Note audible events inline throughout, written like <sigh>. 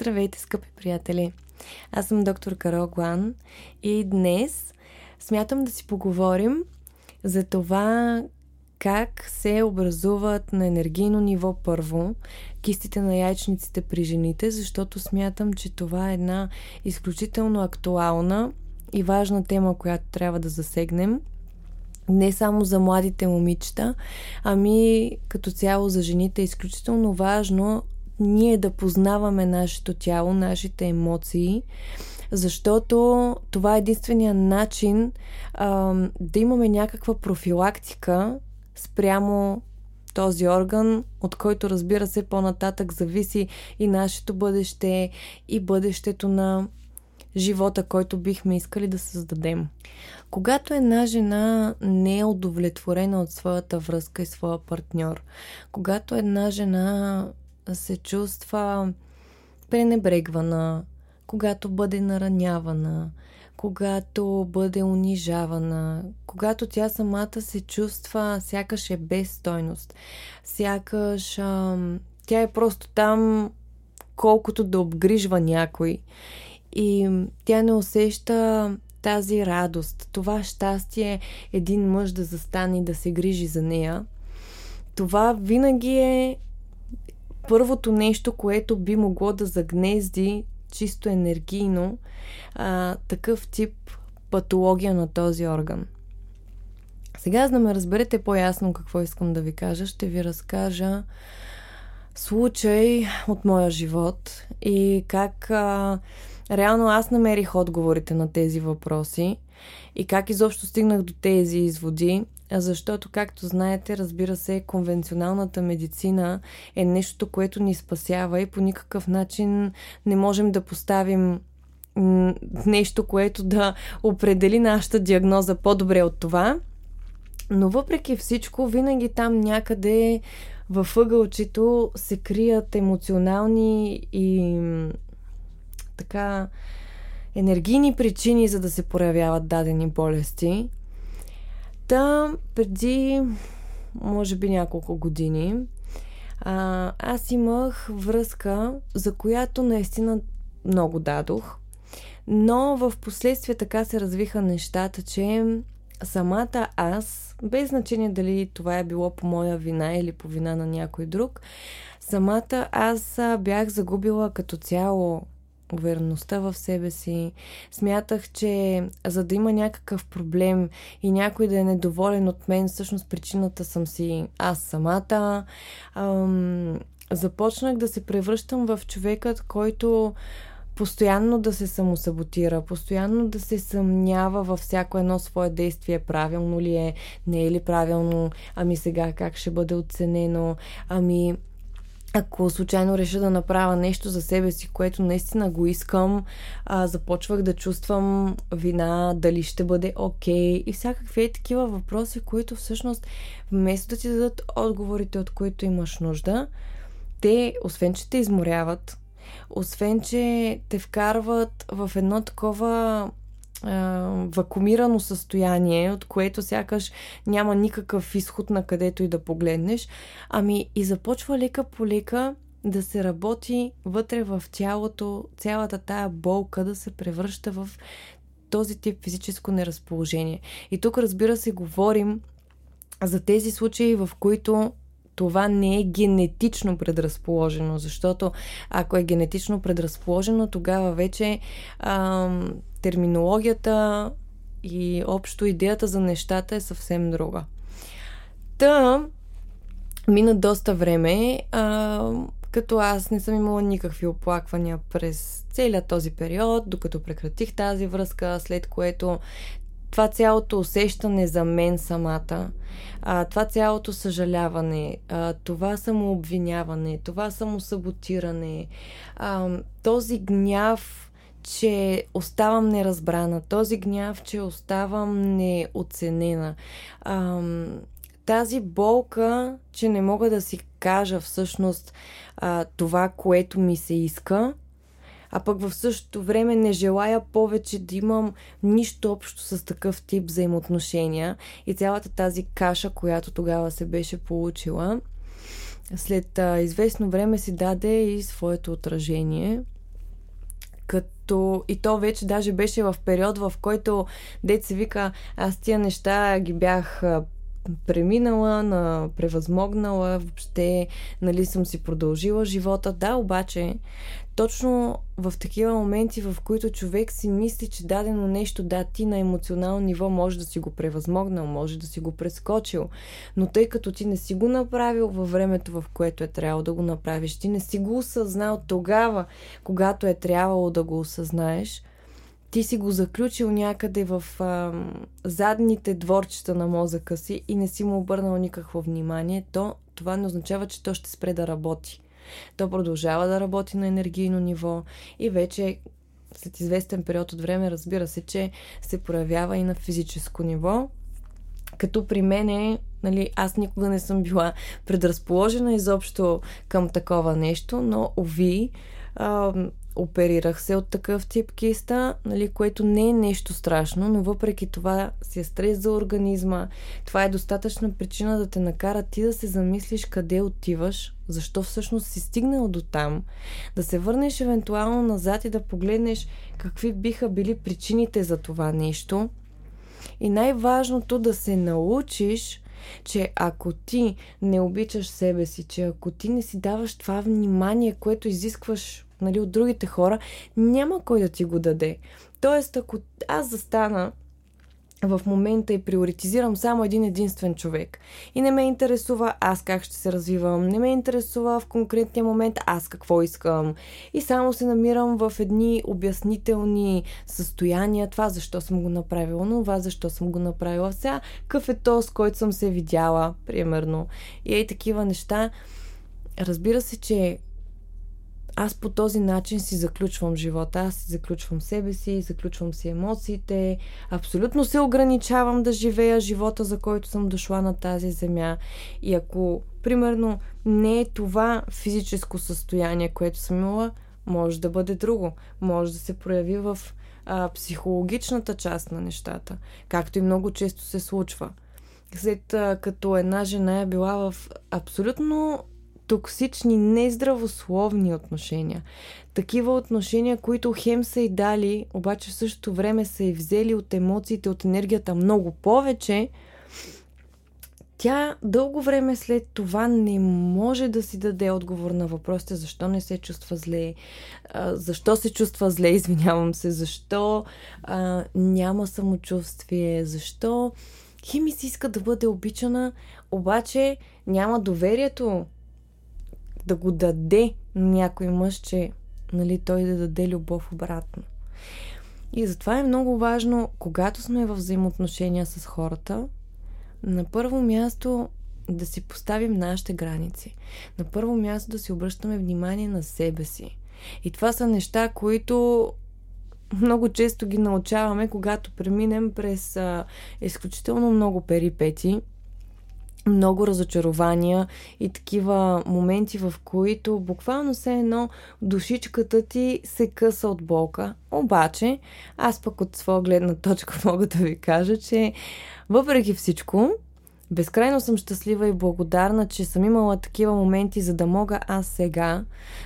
Здравейте, скъпи приятели! Аз съм доктор Каро Глан и днес смятам да си поговорим за това как се образуват на енергийно ниво първо кистите на яйчниците при жените, защото смятам, че това е една изключително актуална и важна тема, която трябва да засегнем. Не само за младите момичета, ами като цяло за жените е изключително важно ние да познаваме нашето тяло, нашите емоции, защото това е единствения начин а, да имаме някаква профилактика спрямо този орган, от който разбира се по-нататък зависи и нашето бъдеще, и бъдещето на живота, който бихме искали да създадем. Когато една жена не е удовлетворена от своята връзка и своя партньор, когато една жена се чувства пренебрегвана, когато бъде наранявана, когато бъде унижавана, когато тя самата се чувства сякаш е без стойност, сякаш а, тя е просто там колкото да обгрижва някой и тя не усеща тази радост, това щастие един мъж да застане и да се грижи за нея. Това винаги е първото нещо, което би могло да загнезди чисто енергийно а, такъв тип патология на този орган. Сега, за да ме разберете по-ясно какво искам да ви кажа, ще ви разкажа случай от моя живот и как а, реално аз намерих отговорите на тези въпроси и как изобщо стигнах до тези изводи защото, както знаете, разбира се, конвенционалната медицина е нещо, което ни спасява и по никакъв начин не можем да поставим нещо, което да определи нашата диагноза по-добре от това. Но въпреки всичко, винаги там някъде във ъгълчето се крият емоционални и така енергийни причини, за да се проявяват дадени болести. Та, преди, може би няколко години, а, аз имах връзка, за която наистина много дадох. Но в последствие така се развиха нещата, че самата аз, без значение дали това е било по моя вина или по вина на някой друг, самата аз бях загубила като цяло увереността в себе си. Смятах, че за да има някакъв проблем и някой да е недоволен от мен, всъщност причината съм си аз самата. Ам, започнах да се превръщам в човекът, който постоянно да се самосаботира, постоянно да се съмнява във всяко едно свое действие, правилно ли е, не е ли правилно, ами сега как ще бъде оценено, ами ако случайно реша да направя нещо за себе си, което наистина го искам, а, започвах да чувствам вина, дали ще бъде окей. Okay, и всякакви такива въпроси, които всъщност вместо да ти дадат отговорите, от които имаш нужда, те, освен че те изморяват, освен че те вкарват в едно такова вакуумирано състояние, от което сякаш няма никакъв изход на където и да погледнеш, ами и започва лека по лека да се работи вътре в тялото, цялата тая болка да се превръща в този тип физическо неразположение. И тук, разбира се, говорим за тези случаи, в които това не е генетично предразположено, защото ако е генетично предразположено, тогава вече ам, терминологията и общо идеята за нещата е съвсем друга. Та, мина доста време, а, като аз не съм имала никакви оплаквания през целият този период, докато прекратих тази връзка, след което това цялото усещане за мен самата, а, това цялото съжаляване, а, това самообвиняване, това самосаботиране, а, този гняв, че оставам неразбрана, този гняв, че оставам неоценена, а, тази болка, че не мога да си кажа всъщност а, това, което ми се иска, а пък в същото време не желая повече да имам нищо общо с такъв тип взаимоотношения и цялата тази каша, която тогава се беше получила, след а, известно време си даде и своето отражение. като и то вече даже беше в период, в който се вика, аз тия неща ги бях преминала, на превъзмогнала, въобще, нали, съм си продължила живота. Да, обаче, точно в такива моменти, в които човек си мисли, че дадено нещо, да, ти на емоционално ниво може да си го превъзмогнал, може да си го прескочил, но тъй като ти не си го направил във времето, в което е трябвало да го направиш, ти не си го осъзнал тогава, когато е трябвало да го осъзнаеш, ти си го заключил някъде в а, задните дворчета на мозъка си и не си му обърнал никакво внимание, то това не означава, че то ще спре да работи. То продължава да работи на енергийно ниво и вече след известен период от време, разбира се, че се проявява и на физическо ниво. Като при мене, нали, аз никога не съм била предразположена изобщо към такова нещо, но ови, а, оперирах се от такъв тип киста, нали, което не е нещо страшно, но въпреки това си е стрес за организма. Това е достатъчна причина да те накара ти да се замислиш къде отиваш, защо всъщност си стигнал до там, да се върнеш евентуално назад и да погледнеш какви биха били причините за това нещо. И най-важното да се научиш че ако ти не обичаш себе си, че ако ти не си даваш това внимание, което изискваш нали, от другите хора, няма кой да ти го даде. Тоест, ако аз застана в момента и приоритизирам само един единствен човек. И не ме интересува аз как ще се развивам, не ме интересува в конкретния момент аз какво искам. И само се намирам в едни обяснителни състояния, това защо съм го направила, това защо съм го направила. Сега какъв е то, с който съм се видяла, примерно. И ей такива неща. Разбира се, че аз по този начин си заключвам живота, аз си заключвам себе си, заключвам си емоциите, абсолютно се ограничавам да живея живота, за който съм дошла на тази земя. И ако, примерно, не е това физическо състояние, което съм имала, може да бъде друго. Може да се прояви в а, психологичната част на нещата, както и много често се случва. След а, като една жена е била в абсолютно токсични, нездравословни отношения. Такива отношения, които хем са и дали, обаче в същото време са и взели от емоциите, от енергията много повече, тя дълго време след това не може да си даде отговор на въпросите защо не се чувства зле, защо се чувства зле, <laughs> извинявам се, защо а, няма самочувствие, защо хеми си иска да бъде обичана, обаче няма доверието да го даде на някой мъж, че нали, той да даде любов обратно. И затова е много важно, когато сме в взаимоотношения с хората, на първо място да си поставим нашите граници. На първо място да си обръщаме внимание на себе си. И това са неща, които много често ги научаваме, когато преминем през а, изключително много перипети много разочарования и такива моменти, в които буквално все едно душичката ти се къса от болка. Обаче, аз пък от своя гледна точка <laughs> мога да ви кажа, че въпреки всичко, безкрайно съм щастлива и благодарна, че съм имала такива моменти, за да мога аз сега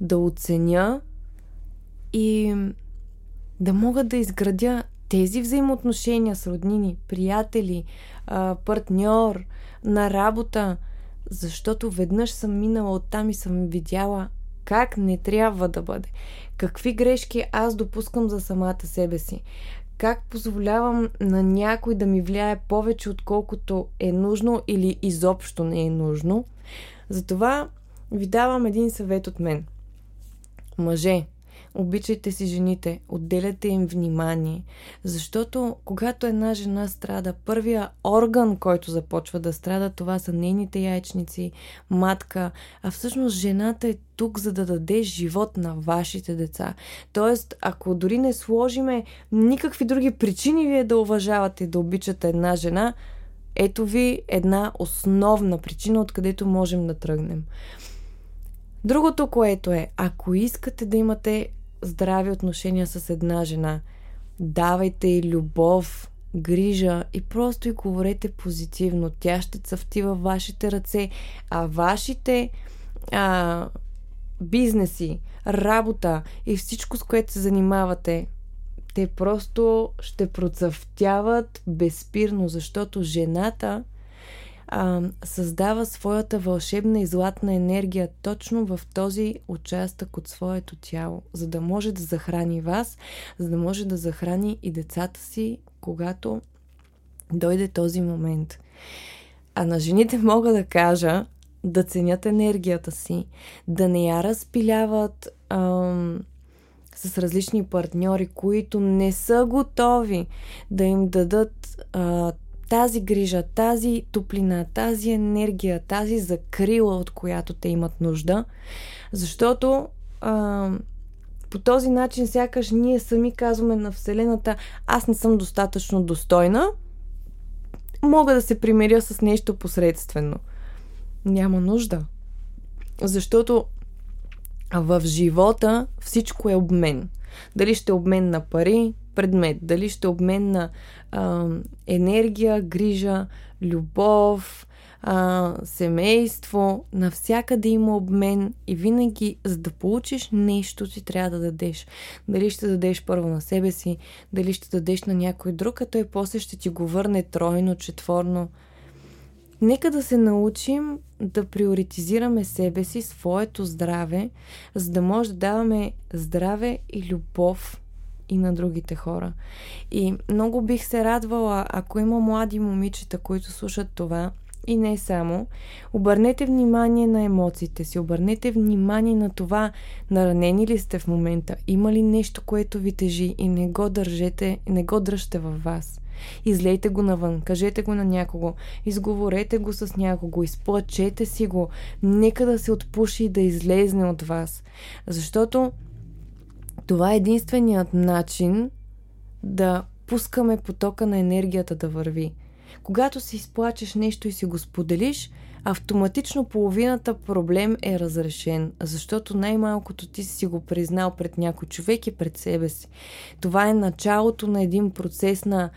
да оценя и да мога да изградя тези взаимоотношения с роднини, приятели, партньор, на работа, защото веднъж съм минала оттам и съм видяла как не трябва да бъде. Какви грешки аз допускам за самата себе си. Как позволявам на някой да ми влияе повече, отколкото е нужно или изобщо не е нужно. Затова ви давам един съвет от мен. Мъже, Обичайте си жените, отделяте им внимание, защото когато една жена страда, първия орган, който започва да страда, това са нейните яйчници, матка, а всъщност жената е тук, за да даде живот на вашите деца. Тоест, ако дори не сложиме никакви други причини вие да уважавате и да обичате една жена, ето ви една основна причина, откъдето можем да тръгнем. Другото, което е, ако искате да имате здрави отношения с една жена. Давайте й любов, грижа и просто й говорете позитивно. Тя ще цъфти във вашите ръце, а вашите а, бизнеси, работа и всичко, с което се занимавате, те просто ще процъфтяват безспирно, защото жената а, създава своята вълшебна и златна енергия точно в този участък от своето тяло, за да може да захрани вас, за да може да захрани и децата си, когато дойде този момент. А на жените <laughs> мога да кажа да ценят енергията си, да не я разпиляват ам, с различни партньори, които не са готови да им дадат а, тази грижа, тази топлина, тази енергия, тази закрила, от която те имат нужда. Защото а, по този начин сякаш ние сами казваме на Вселената, аз не съм достатъчно достойна, мога да се примиря с нещо посредствено. Няма нужда. Защото в живота всичко е обмен. Дали ще е обмен на пари, предмет, дали ще е обмен на а, енергия, грижа, любов, а, семейство, навсякъде има обмен и винаги, за да получиш нещо, си трябва да дадеш. Дали ще дадеш първо на себе си, дали ще дадеш на някой друг, а той после ще ти го върне тройно, четворно. Нека да се научим да приоритизираме себе си, своето здраве, за да може да даваме здраве и любов и на другите хора. И много бих се радвала, ако има млади момичета, които слушат това, и не само, обърнете внимание на емоциите си, обърнете внимание на това, наранени ли сте в момента, има ли нещо, което ви тежи и не го държете, не го дръжте във вас. Излейте го навън, кажете го на някого, изговорете го с някого, изплачете си го, нека да се отпуши и да излезне от вас. Защото това е единственият начин да пускаме потока на енергията да върви. Когато си изплачеш нещо и си го споделиш, автоматично половината проблем е разрешен, защото най-малкото ти си го признал пред някой човек и пред себе си. Това е началото на един процес на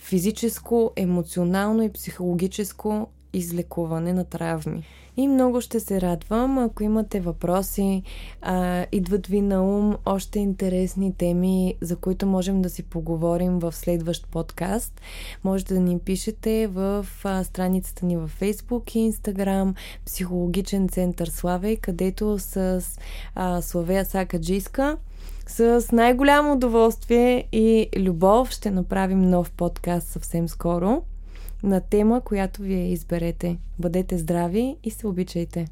физическо, емоционално и психологическо излекуване на травми. И много ще се радвам, ако имате въпроси, а, идват ви на ум още интересни теми, за които можем да си поговорим в следващ подкаст. Можете да ни пишете в а, страницата ни във Facebook и Instagram Психологичен център Славей, където с а, Славея Сакаджиска с най-голямо удоволствие и любов ще направим нов подкаст съвсем скоро на тема, която вие изберете. Бъдете здрави и се обичайте!